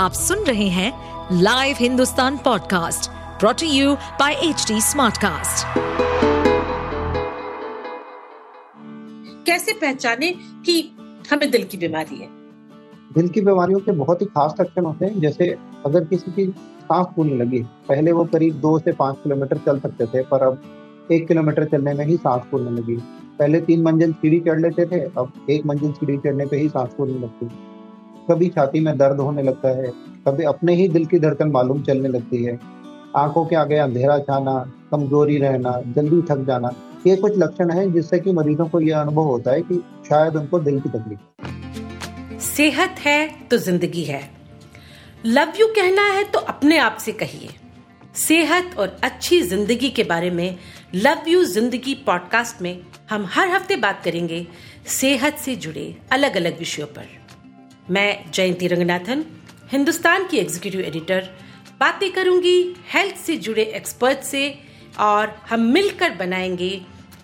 आप सुन रहे हैं live Hindustan podcast brought to you by H Smartcast. कैसे पहचाने कि हमें दिल की बीमारी है? दिल की बीमारियों के बहुत ही खास लक्षण होते हैं। जैसे अगर किसी की सांस फूलने लगी पहले वो करीब दो से पाँच किलोमीटर चल सकते थे पर अब एक किलोमीटर चलने में ही सांस फूलने लगी। पहले तीन मंजिल सीढ़ी चढ़ लेते थे अब एक मंजिल सीढ़ी चढ़ने पे ही सांस फूलने लगती। कभी छाती में दर्द होने लगता है, कभी अपने ही दिल की धड़कन मालूम चलने लगती है। आँखों के आगे अंधेरा छाना, कमज़ोरी रहना, जल्दी थक जाना, ये कुछ लक्षण है जिससे कि मरीजों को यह अनुभव होता है कि शायद उनको दिल की तकलीफ़ सेहत है तो ज़िंदगी है। लव यू कहना है तो अपने आप से कहिए। सेहत और अच्छी ज़िंदगी के बारे में लव यू ज़िंदगी पॉडकास्ट में हम हर हफ़्ते बात करेंगे। सेहत से जुड़े अलग अलग विषयों पर। मैं जयंती रंगनाथन हिंदुस्तान की एग्जीक्यूटिव एडिटर बातें करूँगी हेल्थ से जुड़े एक्सपर्ट से और हम मिलकर बनाएँगे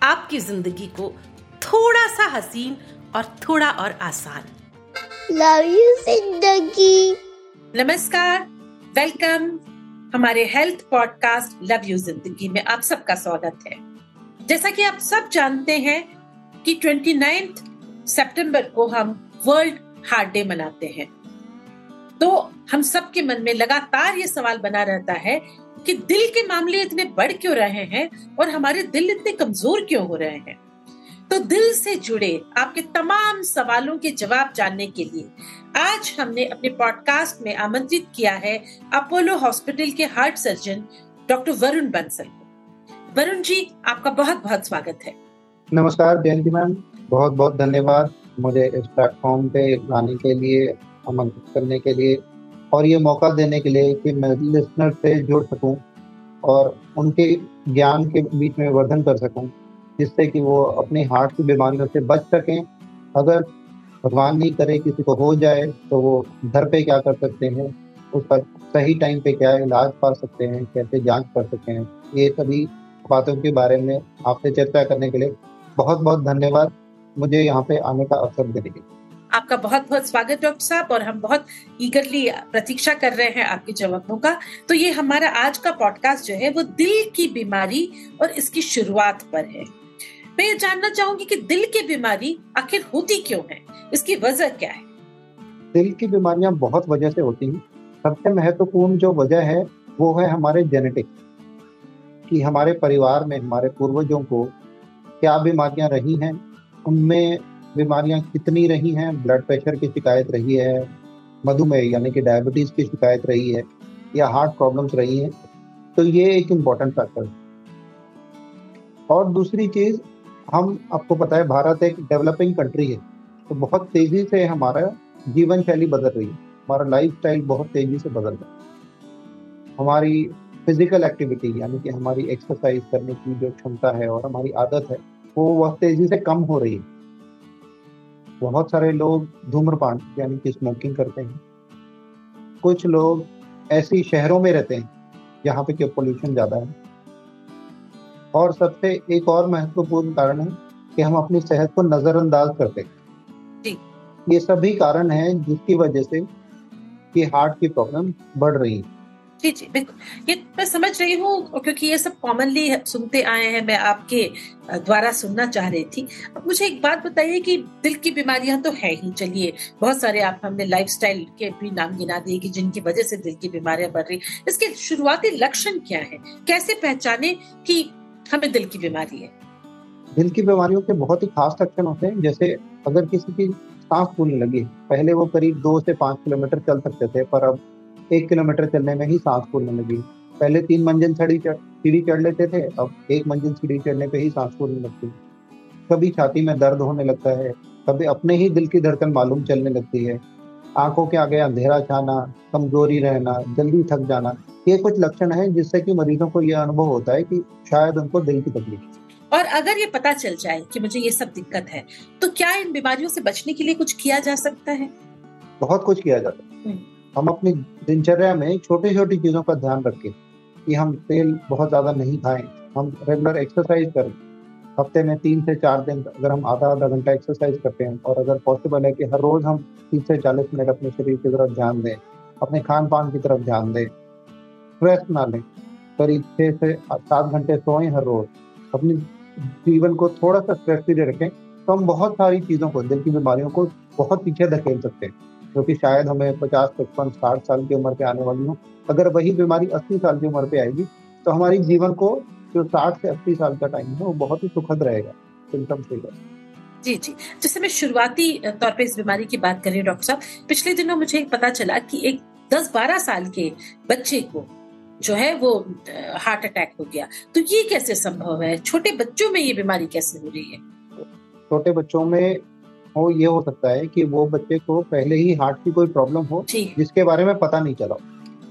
आपकी ज़िंदगी को थोड़ा सा हसीन और थोड़ा और आसान। लव यू ज़िंदगी। नमस्कार वेलकम हमारे हेल्थ पॉडकास्ट लव यू ज़िंदगी में आप सबका स्वागत है। जैसा कि आप सब जानते हैं कि ट्वेंटी नाइन्थ सेप्टेम्बर को हम वर्ल्ड हार्ट डे मनाते हैं। तो हम सबके मन में लगातार ये सवाल बना रहता है कि दिल के मामले इतने बढ़ क्यों रहे हैं और हमारे दिल इतने कमज़ोर क्यों हो रहे हैं? तो दिल से जुड़े आपके तमाम सवालों के जवाब जानने के लिए आज हमने अपने पॉडकास्ट में आमंत्रित किया है अपोलो हॉस्पिटल के heart surgeon doctor Varun Bansal को। वरुण जी, आपका बहुत बहुत स्वागत है। नमस्कार जयंती मैम बहुत बहुत धन्यवाद। मुझे इस प्लेटफॉर्म पे लाने के लिए, आमंत्रित करने के लिए और ये मौका देने के लिए कि मैं लिसनर से जुड़ सकूँ और उनके ज्ञान के बीच में वर्धन कर सकूँ, जिससे कि वो अपने हार्ट की बीमारियों से बच सकें। अगर भगवान नहीं करे, किसी को हो जाए तो वो घर पे क्या कर सकते हैं? उसका सही टाइम पे क्या इलाज पा सकते हैं? कैसे जाँच कर सकते हैं? ये सभी बातों के बारे में आपसे चर्चा करने के लिए बहुत बहुत धन्यवाद। मुझे यहाँ पे आने का अवसर के आपका बहुत बहुत स्वागत डॉक्टर साहब और हम बहुत ईगरली प्रतीक्षा कर रहे हैं आपके जवाबों का। तो ये हमारा आज का पॉडकास्ट जो है वो दिल की बीमारी और इसकी शुरुआत पर है। मैं ये जानना चाहूँगी कि दिल की बीमारी आखिर होती क्यों है? इसकी वजह क्या है? दिल की बीमारियाँ बहुत वजह से होती हैं। सबसे महत्वपूर्ण जो वजह है वो है हमारे जेनेटिक कि हमारे परिवार में हमारे पूर्वजों को क्या बीमारियाँ रही हैं उनमें बीमारियाँ कितनी रही हैं? ब्लड प्रेशर की शिकायत रही है, मधुमेह यानी कि डायबिटीज़ की शिकायत रही है या हार्ट प्रॉब्लम्स रही हैं तो ये एक इंपॉर्टेंट फैक्टर है। और दूसरी चीज़, हम, आपको पता है, भारत एक डेवलपिंग कंट्री है तो बहुत तेज़ी से हमारा जीवन शैली बदल रही है। हमारा लाइफ बहुत तेज़ी से बदल रहा है। हमारी फ़िज़िकल एक्टिविटी यानी कि हमारी एक्सरसाइज करने की जो क्षमता है और हमारी आदत है वो वह तेज़ी से कम हो रही है। बहुत सारे लोग धूम्रपान यानी कि स्मोकिंग करते हैं। कुछ लोग ऐसी शहरों में रहते हैं जहाँ पे कि पोल्यूशन ज़्यादा है। और सबसे एक और महत्वपूर्ण कारण है कि हम अपनी सेहत को नज़रअंदाज करते हैं। ये सभी कारण हैं जिसकी वजह से कि हार्ट की प्रॉब्लम बढ़ रही है। जी जी, बिल्कुल। ये मैं समझ रही हूँ क्योंकि ये सब कॉमनली सुनते आए हैं, मैं आपके द्वारा सुनना चाह रही थी। अब मुझे एक बात बताइए कि दिल की बीमारियाँ तो है ही, चलिए। बहुत सारे आप हमने लाइफस्टाइल के भी नाम गिना दिए कि जिनकी वजह से दिल की बीमारियाँ बढ़ रही इसके शुरुआती लक्षण क्या है? कैसे पहचाने कि हमें दिल की बीमारी है? दिल की बीमारियों के बहुत ही खास लक्षण होते हैं। जैसे अगर किसी की सांस फूलने लगी, पहले वो करीब दो से पाँच किलोमीटर चल सकते थे, पर अब एक किलोमीटर चलने में ही सांस फूलने लगी। पहले तीन मंजिल सीढ़ी सीढ़ी चढ़ लेते थे अब एक मंजिल सीढ़ी चढ़ने पे ही सांस फूलने लगती कभी छाती में दर्द होने लगता है कभी अपने ही दिल की धड़कन मालूम चलने लगती है। आँखों के आगे अंधेरा छाना कमज़ोरी रहना जल्दी थक जाना ये कुछ लक्षण है जिससे कि मरीजों को यह अनुभव होता है कि शायद उनको दिल की तकलीफ़ और अगर ये पता चल जाए कि मुझे ये सब दिक्कत है तो क्या इन बीमारियों से बचने के लिए कुछ किया जा सकता है? बहुत कुछ किया जाता है। हम्म। हम अपनी दिनचर्या में छोटी छोटी चीज़ों का ध्यान रखें कि हम तेल बहुत ज़्यादा नहीं खाएँ, हम रेगुलर एक्सरसाइज करें। हफ़्ते में तीन से चार दिन अगर हम आधा आधा घंटा एक्सरसाइज करते हैं और अगर पॉसिबल है कि हर रोज़ हम तीस से चालीस मिनट अपने शरीर की तरफ़ ध्यान दें, अपने खान पान की तरफ़ ध्यान दें, स्ट्रेस ना लें, करीब छः से सात घंटे सोएँ हर रोज। अपने जीवन को थोड़ा सा स्ट्रेस फ्री रखें तो हम बहुत सारी चीज़ों को, दिल की बीमारियों को बहुत पीछे धकेल सकते हैं। जो कि शायद हमें पचास पचपन साठ साल की उम्र पे आने वाली हो। अगर वही बीमारी अस्सी साल की उम्र पे आएगी तो हमारी जीवन को जो साठ से अस्सी साल का टाइम है वो बहुत ही सुखद रहेगा। सिम्टम फ्री जी जी। जैसे मैं शुरुआती तौर पे इस बीमारी की बात करें डॉक्टर साहब पिछले दिनों मुझे पता चला कि एक दस बारह साल के बच्चे को जो है वो हार्ट अटैक हो गया। तो ये कैसे संभव है? छोटे बच्चों में ये बीमारी कैसे हो रही है? छोटे बच्चों में हो ये हो सकता है कि वो बच्चे को पहले ही हार्ट की कोई प्रॉब्लम हो जिसके बारे में पता नहीं चला।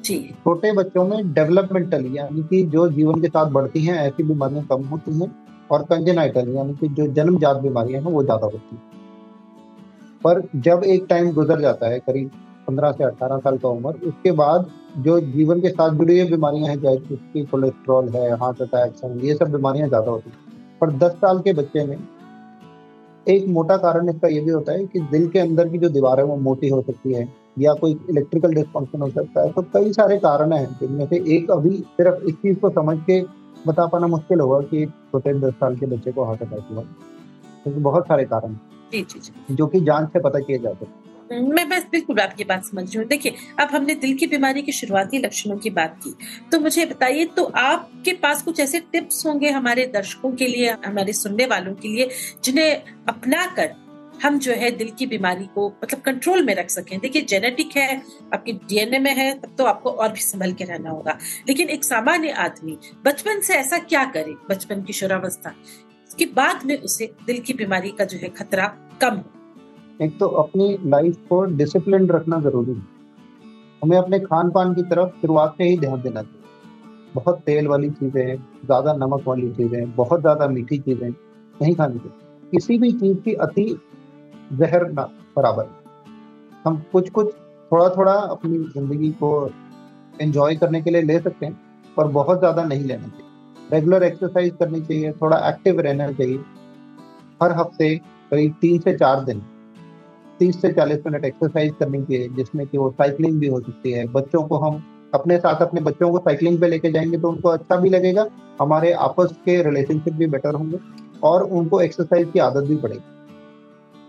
छोटे बच्चों में डेवलपमेंटल यानी कि जो जीवन के साथ बढ़ती हैं ऐसी बीमारियाँ कम होती हैं और कंजेनाइटल यानी कि जो जन्मजात बीमारियाँ हैं वो ज़्यादा होती हैं। पर जब एक टाइम गुजर जाता है करीब पंद्रह से अठारह साल का उम्र उसके बाद जो जीवन के साथ जुड़ी हुई बीमारियाँ हैं चाहे उसकी कोलेस्ट्रॉल है हार्ट अटैक है ये सब बीमारियाँ ज़्यादा होती हैं। पर दस साल के बच्चे में एक मोटा कारण इसका ये भी होता है कि दिल के अंदर की जो दीवार है वो मोटी हो सकती है या कोई इलेक्ट्रिकल डिस्फंक्शन हो सकता है। तो कई सारे कारण हैं जिनमें से एक अभी सिर्फ़ इस चीज़ को समझ के बता पाना मुश्किल होगा कि छोटे दस साल के बच्चे को हार्ट अटैक हुआ। क्योंकि बहुत सारे कारण जो कि जाँच से पता किए जा सकते मैं बस बिल्कुल आपकी बात समझ रही हूँ। देखिए, अब हमने दिल की बीमारी के शुरुआती लक्षणों की बात की। तो मुझे बताइए तो आपके पास कुछ ऐसे टिप्स होंगे हमारे दर्शकों के लिए, हमारे सुनने वालों के लिए, जिन्हें अपना कर हम जो है दिल की बीमारी को मतलब कंट्रोल में रख सकें? देखिए, जेनेटिक है, आपके डीएनए में है, तब तो आपको और भी संभल के रहना होगा। लेकिन एक सामान्य आदमी, बचपन से ऐसा क्या करे, बचपन की शुरावस्था उसके बाद में उसे दिल की बीमारी का जो है खतरा कम हो? एक तो अपनी लाइफ को डिसिप्लिन रखना ज़रूरी है। हमें अपने खान पान की तरफ़ शुरुआत से ही ध्यान देना चाहिए। बहुत तेल वाली चीज़ें ज़्यादा नमक वाली चीज़ें बहुत ज़्यादा मीठी चीज़ें नहीं खानी चाहिए। किसी भी चीज़ की अति जहर ना, बराबर। हम कुछ कुछ थोड़ा थोड़ा अपनी ज़िंदगी को एंजॉय करने के लिए ले सकते हैं, पर बहुत ज़्यादा नहीं लेना चाहिए। रेगुलर एक्सरसाइज करनी चाहिए, थोड़ा एक्टिव रहना चाहिए। हर हफ़्ते करीब तीन से चार दिन तीस से चालीस मिनट एक्सरसाइज करनी चाहिए जिसमें कि वो साइकिलिंग भी हो सकती है। बच्चों को हम अपने साथ अपने बच्चों को साइकिलिंग पे लेके जाएँगे तो उनको अच्छा भी लगेगा, हमारे आपस के रिलेशनशिप भी बेटर होंगे और उनको एक्सरसाइज की आदत भी पड़ेगी।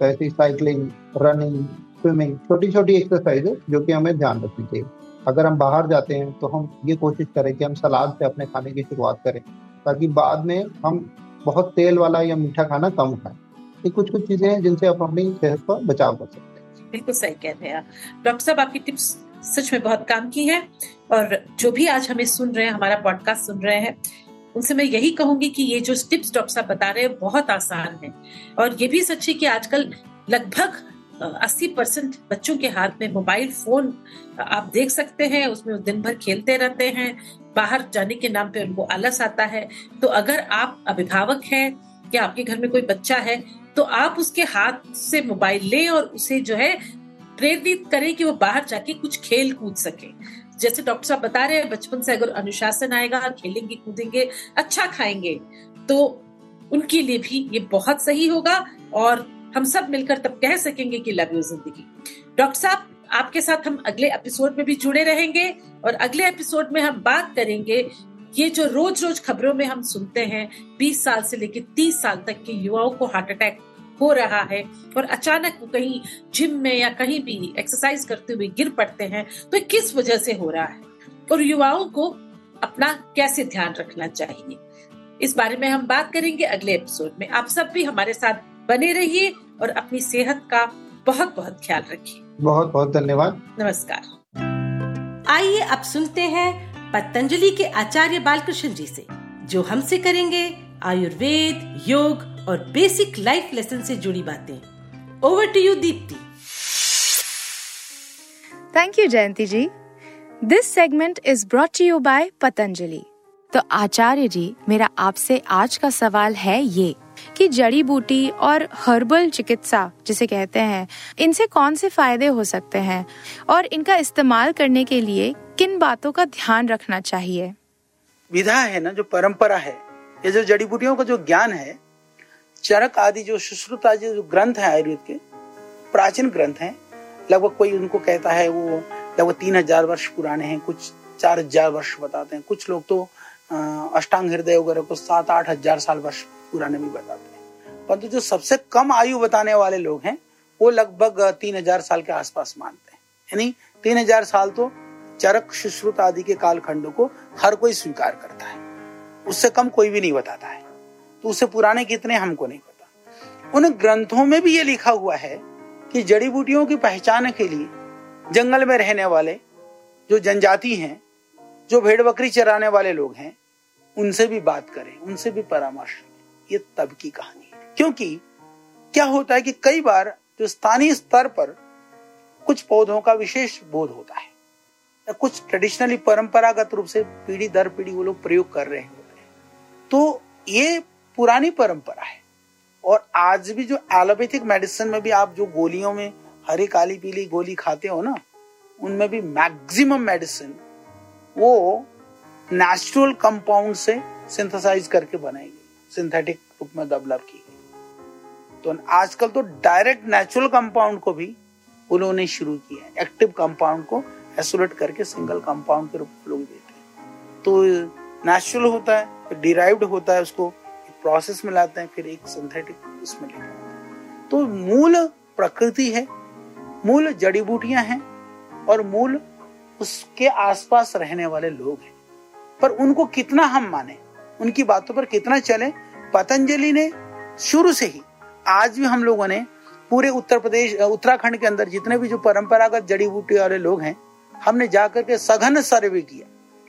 तो ऐसी साइकिलिंग रनिंग स्विमिंग छोटी छोटी एक्सरसाइज जो कि हमें ध्यान रखनी चाहिए। अगर हम बाहर जाते हैं तो हम ये कोशिश करें कि हम सलाद से अपने खाने की शुरुआत करें, ताकि बाद में हम बहुत तेल वाला या मीठा खाना कम खाएँ। ये कुछ कुछ चीज़ें हैं जिनसे आप अपनी सेहत का बचाव कर सकते हैं। बिल्कुल सही कह रहे हैं डॉक्टर साहब, आपकी टिप्स सच में बहुत काम की है और जो भी आज हमें सुन रहे हैं, हमारा पॉडकास्ट सुन रहे हैं, उनसे मैं यही कहूँगी कि ये जो टिप्स डॉक्टर साहब बता रहे हैं, बहुत आसान है। और ये भी सच है कि आजकल लगभग अस्सी परसेंट बच्चों के हाथ में मोबाइल फ़ोन आप देख सकते हैं, उसमें दिन भर खेलते रहते हैं, बाहर जाने के नाम पे उनको आलस आता है। तो अगर आप अभिभावक हैं या आपके घर में कोई बच्चा है तो आप उसके हाथ से मोबाइल लें और उसे जो है प्रेरित करें कि वो बाहर जाके कुछ खेल कूद सके। जैसे डॉक्टर साहब बता रहे हैं, बचपन से अगर अनुशासन आएगा खेलेंगे, कूदेंगे अच्छा खाएँगे तो उनके लिए भी ये बहुत सही होगा और हम सब मिलकर तब कह सकेंगे कि लव यू ज़िंदगी। डॉक्टर साहब, आपके साथ हम अगले एपिसोड में भी जुड़े रहेंगे और अगले एपिसोड में हम बात करेंगे, ये जो रोज रोज खबरों में हम सुनते हैं 20 साल से लेकर 30 साल तक के युवाओं को हार्ट अटैक हो रहा है और अचानक वो कहीं जिम में या कहीं भी एक्सरसाइज करते हुए गिर पड़ते हैं तो किस वजह से हो रहा है? और युवाओं को अपना कैसे ध्यान रखना चाहिए? इस बारे में हम बात करेंगे अगले एपिसोड में। आप सब भी हमारे साथ बने रहिए और अपनी सेहत का बहुत बहुत ख्याल रखिए। बहुत बहुत धन्यवाद। नमस्कार। आइए अब सुनते हैं पतंजलि के आचार्य बालकृष्ण जी से जो हमसे करेंगे आयुर्वेद योग और बेसिक लाइफ लेसन से जुड़ी बातें। Over to you Deepti thank you Jayanti ji this segment is brought you by Patanjali तो आचार्य जी मेरा आपसे आज का सवाल है ये कि जड़ी बूटी और हर्बल चिकित्सा जिसे कहते हैं इनसे कौन से फ़ायदे हो सकते हैं? और इनका इस्तेमाल करने के लिए किन बातों का ध्यान रखना चाहिए? विधा है ना जो परंपरा है ये जो जड़ी बूटियों का जो ज्ञान है चरक आदि जो सुश्रुत आदि जो ग्रंथ है आयुर्वेद के, प्राचीन ग्रंथ हैं, लगभग कोई उनको कहता है वो लगभग तीन हज़ार वर्ष पुराने हैं, कुछ चार हज़ार वर्ष बताते हैं। कुछ लोग तो अष्टांग हृदय वगैरह को सात आठ हज़ार साल वर्ष पुराने भी बताते हैं। परंतु जो सबसे कम आयु बताने वाले लोग हैं, वो लगभग तीन हज़ार साल के आसपास मानते हैं। यानी तीन हज़ार साल तो चरक सुश्रुत आदि के कालखंड को हर कोई स्वीकार करता है। उससे कम कोई भी नहीं बताता है। तो उससे पुराने कितने हमको नहीं पता। उन ग्रंथों में भी ये लिखा हुआ है कि जड़ी बूटियों की पहचान के लिए जंगल में रहने वाले जो जनजाति हैं, जो भेड़ बकरी चराने वाले लोग हैं, उनसे भी बात करें, उनसे भी परामर्श ये तब की कहानी है। क्योंकि क्या होता है कि कई बार जो स्थानीय स्तर पर कुछ पौधों का विशेष बोध होता है कुछ ट्रेडिशनली परंपरागत रूप से पीढ़ी दर पीढ़ी वो लोग प्रयोग कर रहे होते हैं तो ये पुरानी परंपरा है। और आज भी जो एलोपैथिक मेडिसिन में भी आप जो गोलियों में हरी, काली, पीली गोली खाते हो ना, उनमें भी मैक्सिमम मेडिसिन वो नेचुरल कंपाउंड से सिंथेसाइज करके बनाई गई सिंथेटिक रूप में डेवलप की गई। तो आजकल तो डायरेक्ट नेचुरल कंपाउंड को भी उन्होंने शुरू किया है। एक्टिव कंपाउंड को एसोलेट करके सिंगल कंपाउंड के रूप में लोग देते हैं। तो नेचुरल होता है, डिराइव्ड होता है उसको प्रोसेस में लाते हैं, फिर एक सिंथेटिक उसमें लेकर आते तो मूल प्रकृति है, मूल जड़ी बूटियाँ हैं और मूल उसके आसपास रहने वाले लोग हैं। पर उनको कितना हम माने? उनकी बातों पर कितना चले? पतंजलि ने शुरू से ही, आज भी हम लोगों ने पूरे उत्तर प्रदेश उत्तराखंड के अंदर जितने भी जो परंपरागत जड़ी बूटी वाले लोग हैं, हमने जाकर के सघन सर्वे किया।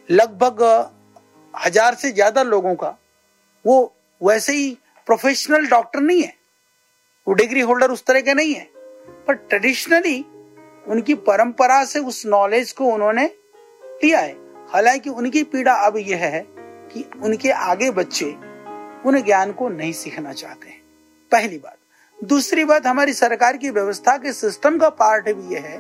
लगभग हज़ार से ज़्यादा लोगों का वो वैसे ही प्रोफेशनल डॉक्टर नहीं है। वो डिग्री होल्डर उस तरह के नहीं है। पर ट्रेडिशनली उनकी परंपरा से उस नॉलेज को उन्होंने लिया है। हालाँकि उनकी पीड़ा अब यह है कि उनके आगे बच्चे उन ज्ञान को नहीं सीखना चाहते हैं। पहली बात। दूसरी बात, हमारी सरकार की व्यवस्था के सिस्टम का पार्ट भी यह है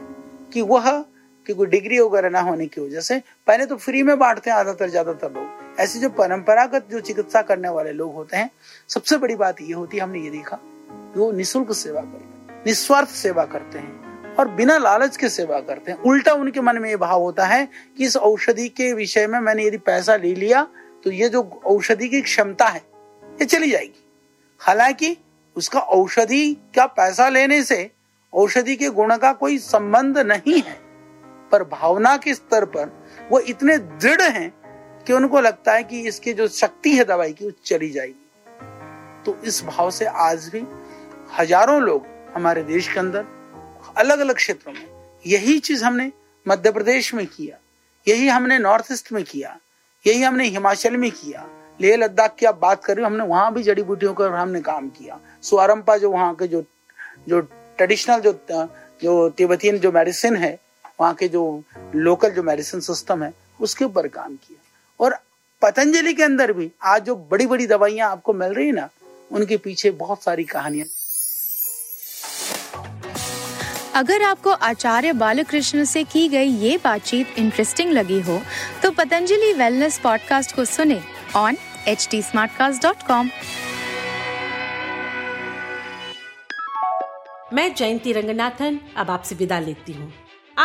कि वह कि कोई डिग्री वगैरह ना होने की वजह से। पहले तो फ्री में बांटते हैं, ज़्यादातर ज़्यादातर लोग। ऐसे जो परंपरागत जो चिकित्सा करने वाले लोग होते हैं, सबसे बड़ी बात ये होती है, हमने ये देखा वो निःशुल्क सेवा करते हैं, निस्वार्थ सेवा करते हैं, और बिना लालच के सेवा करते हैं। उल्टा उनके मन में ये भाव होता है कि इस औषधि के विषय में मैंने यदि पैसा ले लिया तो ये जो औषधि की क्षमता है, ये चली जाएगी। हालाँकि उसका औषधि का पैसा लेने से औषधि के गुण का कोई संबंध नहीं है। पर, भावना के स्तर पर, वो इतने दृढ़ हैं कि उनको लगता है कि इसकी जो शक्ति है दवाई की, वो चली जाएगी। तो इस भाव से आज भी हज़ारों लोग हमारे देश के अंदर अलग अलग क्षेत्रों में, यही चीज़ हमने मध्य प्रदेश में किया, यही हमने नॉर्थ ईस्ट में किया, यही हमने हिमाचल में किया, लेह लद्दाख की आप बात कर रहे हो, हमने वहाँ भी जड़ी बूटियों का हमने काम किया। सुअरम्पा जो वहाँ के जो जो ट्रेडिशनल जो जो तिब्बतियन जो मेडिसिन है वहाँ के जो लोकल जो मेडिसिन सिस्टम है उसके ऊपर काम किया। और पतंजलि के अंदर भी आज जो बड़ी बड़ी दवाइयाँ आपको मिल रही है ना उनके पीछे बहुत सारी कहानियाँ। अगर आपको आचार्य बालकृष्ण से की गई ये बातचीत इंटरेस्टिंग लगी हो तो पतंजलि वेलनेस पॉडकास्ट को सुने ऑन एच टी मैं जयंती रंगनाथन अब आपसे विदा लेती हूँ।